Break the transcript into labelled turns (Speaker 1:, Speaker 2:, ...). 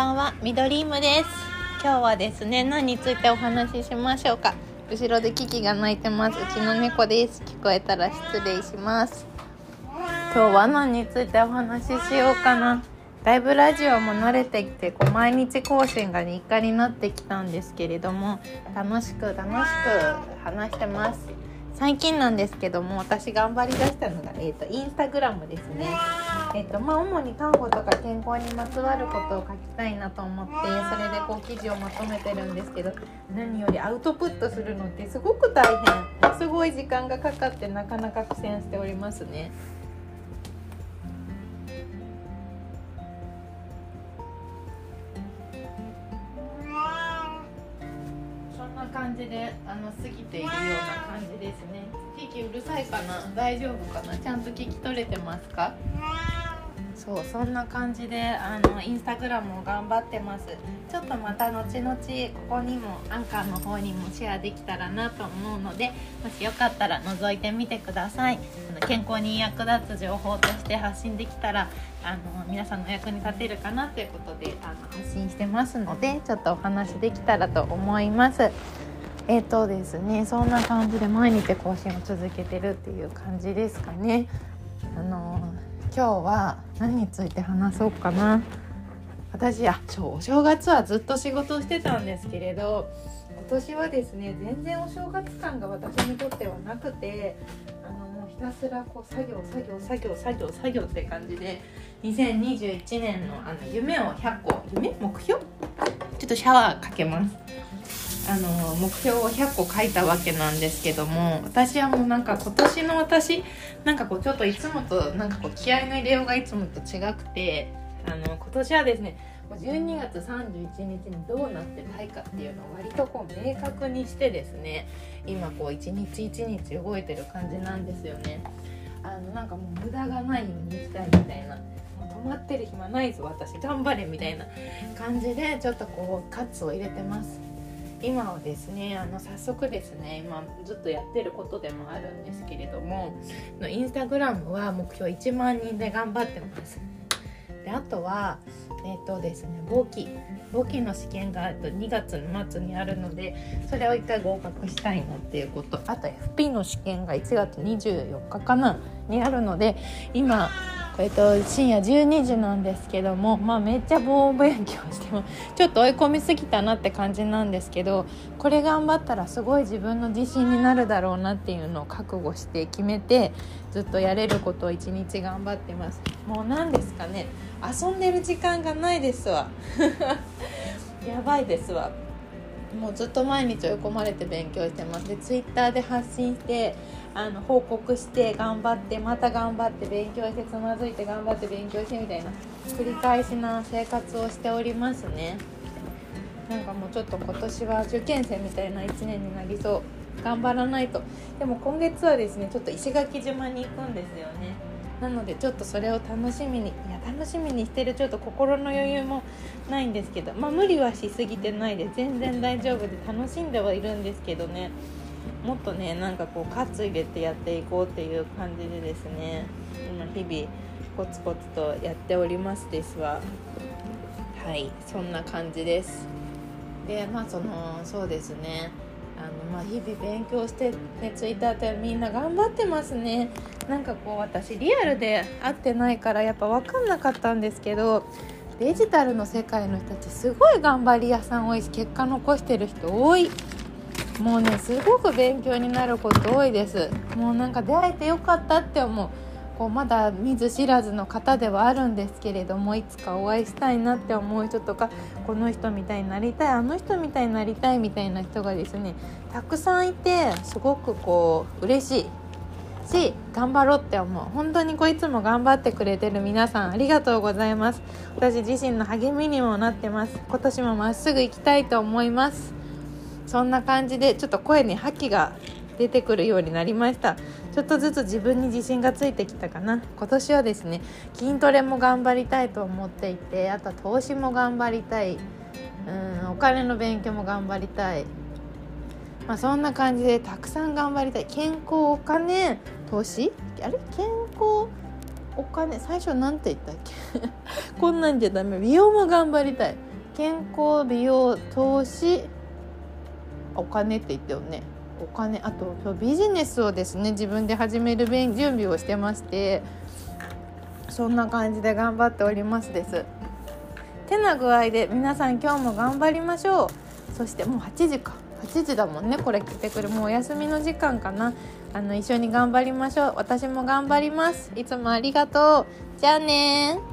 Speaker 1: ばんは、ミドリームです。今日はですね、何についてお話ししましょうか？後ろでキキが鳴いてます。うちの猫です。聞こえたら失礼します。今日は何についてお話ししようかな？だいぶラジオも慣れてきて、こう毎日更新が日課になってきたんですけれども、楽しく楽しく話してます。最近なんですけども私頑張りだしたのが、えーと、インスタグラムですね。えーとまあ、主に看護とか健康にまつわることを書きたいなと思ってそれでこう記事をまとめてるんですけど何よりアウトプットするのってすごく大変。すごい時間がかかってなかなか苦戦しておりますね。そんな感じであの過ぎているような感じですね。キキうるさいかな？大丈夫かな？ちゃんと聞き取れてますか？そうそんな感じであのインスタグラムを頑張ってます。ちょっとまた後々ここにもアンカーの方にもシェアできたらなと思うのでもしよかったら覗いてみてください。あの健康に役立つ情報として発信できたらあの皆さんの役に立てるかなということであの発信してますのでちょっとお話できたらと思います。えっ、とですねそんな感じで毎日更新を続けてるっていう感じですかね。あの今日は何について話そうかな。私あそうお正月はずっと仕事してたんですけれど今年はですね全然お正月感が私にとってはなくてあのもうひたすらこう作業作業作業作業作業って感じで2021年のあの夢を100個夢？目標？ちょっとシャワーかけます。あの目標を100個書いたわけなんですけども私はもうなんか今年の私なんかこうちょっといつもとなんかこう気合の入れようがいつもと違くてあの今年はですね12月31日にどうなってたいかっていうのを割とこう明確にしてですね今こう一日一日動いてる感じなんですよね。あのなんかもう無駄がないように行きたいみたいな止まってる暇ないぞ私。頑張れみたいな感じでちょっとこうカツを入れてます。今はですねあの早速ですね今ずっとやってることでもあるんですけれどもインスタグラムは目標1万人で頑張ってます。であとはえっ、ー、とですね簿記。簿記の試験が2月の末にあるのでそれを1回合格したいなっていうこと。あと FP の試験が1月24日かなにあるので今えっと、深夜12時なんですけども、まあ、めっちゃ棒勉強しても ちょっと追い込みすぎたなって感じなんですけどこれ頑張ったらすごい自分の自信になるだろうなっていうのを覚悟して決めてずっとやれることを一日頑張ってます。もう何ですかね。遊んでる時間がないですわ。やばいですわ。もうずっと毎日追い込まれて勉強してます。でツイッターで発信してあの報告して頑張ってまた頑張って勉強してつまずいて頑張って勉強してみたいな繰り返しな生活をしておりますね。なんかもうちょっと今年は受験生みたいな1年になりそう。頑張らないと。でも今月はですねちょっと石垣島に行くんですよね。なのでちょっとそれを楽しみにいや楽しみにしてるちょっと心の余裕もないんですけどまあ無理はしすぎてないで全然大丈夫で楽しんではいるんですけどね。もっとねなんかこうカツ入れてやっていこうっていう感じでですね今日々コツコツとやっておりますですわ。はいそんな感じです。でまあそのそうですね。あのまあ日々勉強してねツイッターってみんな頑張ってますね。なんかこう私リアルで会ってないからやっぱ分かんなかったんですけどデジタルの世界の人たちすごい頑張り屋さん多いし結果残してる人多い。もうねすごく勉強になること多いです。もうなんか出会えてよかったって思う。こうまだ見ず知らずの方ではあるんですけれどもいつかお会いしたいなって思う人とかこの人みたいになりたいあの人みたいになりたいみたいな人がですねたくさんいてすごくこう嬉しい。し頑張ろうって思う。本当にこういつも頑張ってくれてる皆さんありがとうございます。私自身の励みにもなってます。今年もまっすぐ行きたいと思います。そんな感じでちょっと声に覇気が出てくるようになりました。ちょっとずつ自分に自信がついてきたかな。今年はですね筋トレも頑張りたいと思っていてあとは投資も頑張りたい。うんお金の勉強も頑張りたい。まあ、そんな感じでたくさん頑張りたい。健康お金投資？あれ？健康お金？最初なんて言ったっけ？こんなんじゃダメ。美容も頑張りたい。健康美容投資お金って言ったよね。お金あと今日ビジネスをですね自分で始める準備をしてましてそんな感じで頑張っておりますです。てな具合で皆さん今日も頑張りましょう。そしてもう8時か。8時だもんねこれ来てくる。もうお休みの時間かな。あの一緒に頑張りましょう。私も頑張ります。いつもありがとう。じゃあね